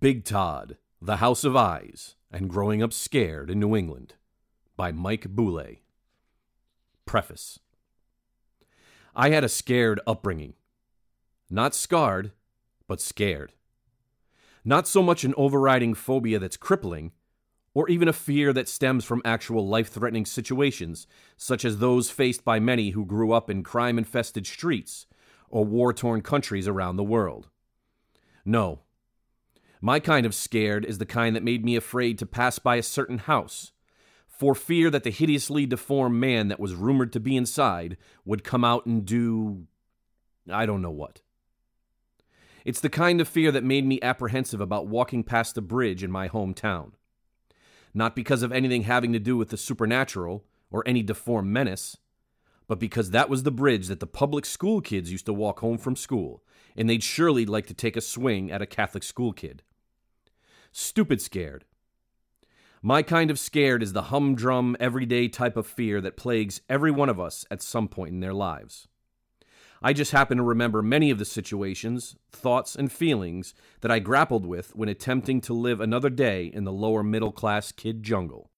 Big Todd, The House of Eyes, and Growing Up Scared in New England by Mike Bouley. Preface I had a scared upbringing. Not scarred, but scared. Not so much an overriding phobia that's crippling, or even a fear that stems from actual life threatening situations, such as those faced by many who grew up in crime infested streets or war torn countries around the world. No. My kind of scared is the kind that made me afraid to pass by a certain house, for fear that the hideously deformed man that was rumored to be inside would come out and do. I don't know what. It's the kind of fear that made me apprehensive about walking past the bridge in my hometown. Not because of anything having to do with the supernatural or any deformed menace, but because that was the bridge that the public school kids used to walk home from school, and they'd surely like to take a swing at a Catholic school kid. Stupid scared. My kind of scared is the humdrum, everyday type of fear that plagues every one of us at some point in their lives. I just happen to remember many of the situations, thoughts, and feelings that I grappled with when attempting to live another day in the lower middle class kid jungle.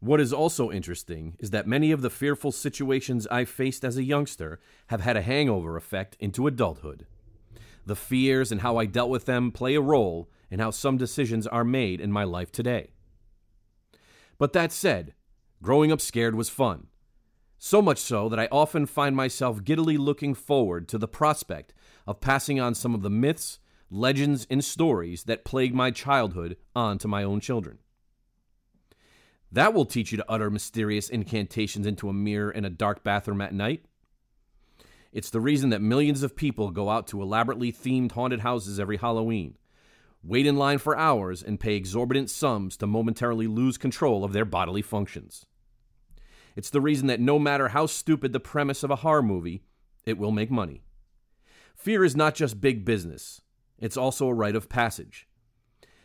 What is also interesting is that many of the fearful situations I faced as a youngster have had a hangover effect into adulthood. The fears and how I dealt with them play a role in how some decisions are made in my life today. But that said, growing up scared was fun. So much so that I often find myself giddily looking forward to the prospect of passing on some of the myths, legends, and stories that plagued my childhood on to my own children. That will teach you to utter mysterious incantations into a mirror in a dark bathroom at night. It's the reason that millions of people go out to elaborately themed haunted houses every Halloween, wait in line for hours, and pay exorbitant sums to momentarily lose control of their bodily functions. It's the reason that no matter how stupid the premise of a horror movie, it will make money. Fear is not just big business, it's also a rite of passage.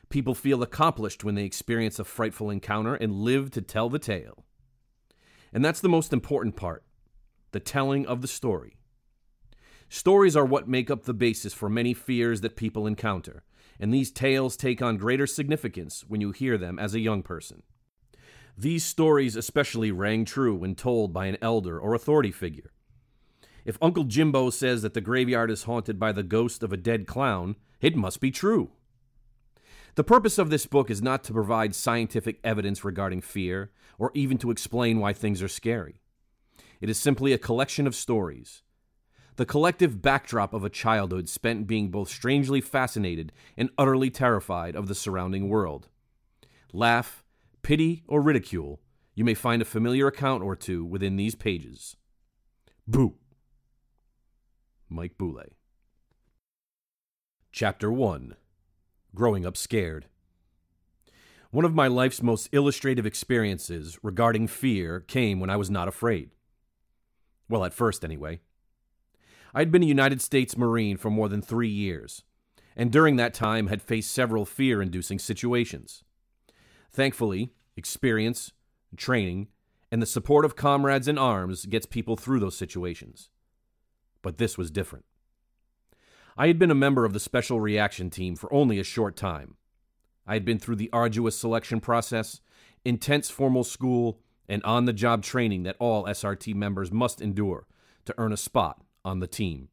People feel accomplished when they experience a frightful encounter and live to tell the tale. And that's the most important part the telling of the story. Stories are what make up the basis for many fears that people encounter, and these tales take on greater significance when you hear them as a young person. These stories especially rang true when told by an elder or authority figure. If Uncle Jimbo says that the graveyard is haunted by the ghost of a dead clown, it must be true. The purpose of this book is not to provide scientific evidence regarding fear, or even to explain why things are scary. It is simply a collection of stories. The collective backdrop of a childhood spent being both strangely fascinated and utterly terrified of the surrounding world. Laugh, pity, or ridicule, you may find a familiar account or two within these pages. Boo. Mike Bouley. Chapter 1 Growing Up Scared. One of my life's most illustrative experiences regarding fear came when I was not afraid. Well, at first, anyway. I'd been a United States Marine for more than three years, and during that time had faced several fear inducing situations. Thankfully, experience, training, and the support of comrades in arms gets people through those situations. But this was different. I had been a member of the Special Reaction Team for only a short time. I had been through the arduous selection process, intense formal school, and on the job training that all SRT members must endure to earn a spot on the team.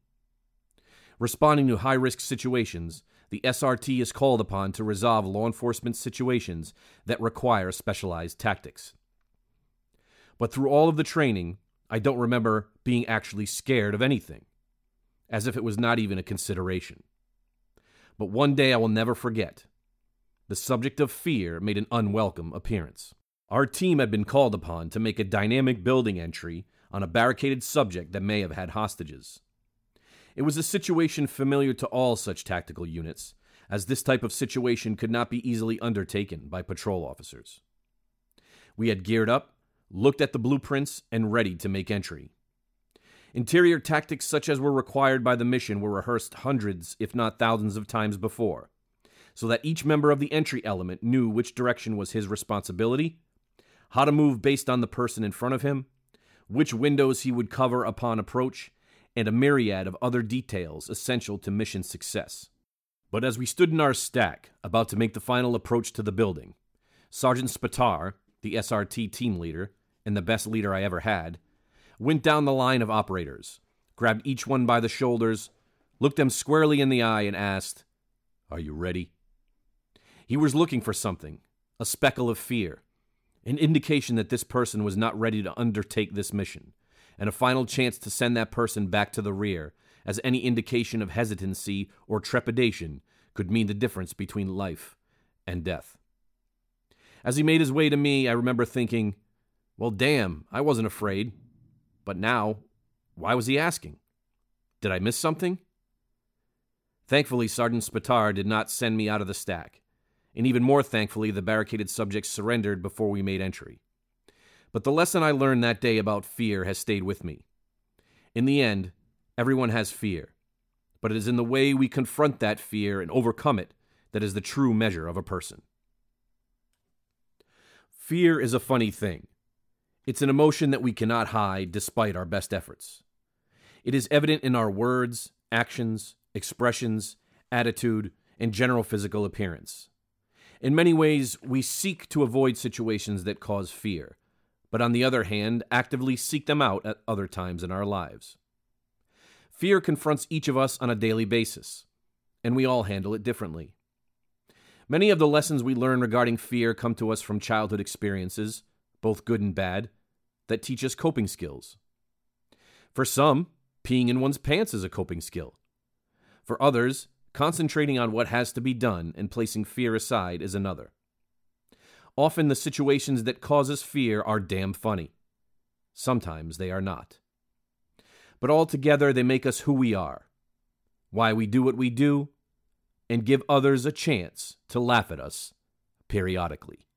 Responding to high risk situations, the SRT is called upon to resolve law enforcement situations that require specialized tactics. But through all of the training, I don't remember being actually scared of anything, as if it was not even a consideration. But one day I will never forget. The subject of fear made an unwelcome appearance. Our team had been called upon to make a dynamic building entry on a barricaded subject that may have had hostages. It was a situation familiar to all such tactical units, as this type of situation could not be easily undertaken by patrol officers. We had geared up, looked at the blueprints, and ready to make entry. Interior tactics such as were required by the mission were rehearsed hundreds, if not thousands, of times before, so that each member of the entry element knew which direction was his responsibility, how to move based on the person in front of him, which windows he would cover upon approach, and a myriad of other details essential to mission success. But as we stood in our stack, about to make the final approach to the building, Sergeant Spatar, the SRT team leader, and the best leader I ever had, went down the line of operators, grabbed each one by the shoulders, looked them squarely in the eye, and asked, Are you ready? He was looking for something, a speckle of fear, an indication that this person was not ready to undertake this mission, and a final chance to send that person back to the rear, as any indication of hesitancy or trepidation could mean the difference between life and death. As he made his way to me, I remember thinking, well, damn, I wasn't afraid. But now, why was he asking? Did I miss something? Thankfully, Sergeant Spatar did not send me out of the stack, and even more thankfully, the barricaded subjects surrendered before we made entry. But the lesson I learned that day about fear has stayed with me. In the end, everyone has fear, but it is in the way we confront that fear and overcome it that is the true measure of a person. Fear is a funny thing. It's an emotion that we cannot hide despite our best efforts. It is evident in our words, actions, expressions, attitude, and general physical appearance. In many ways, we seek to avoid situations that cause fear, but on the other hand, actively seek them out at other times in our lives. Fear confronts each of us on a daily basis, and we all handle it differently. Many of the lessons we learn regarding fear come to us from childhood experiences, both good and bad, that teach us coping skills. For some, peeing in one's pants is a coping skill. For others, concentrating on what has to be done and placing fear aside is another. Often the situations that cause us fear are damn funny. Sometimes they are not. But altogether, they make us who we are, why we do what we do, and give others a chance to laugh at us periodically.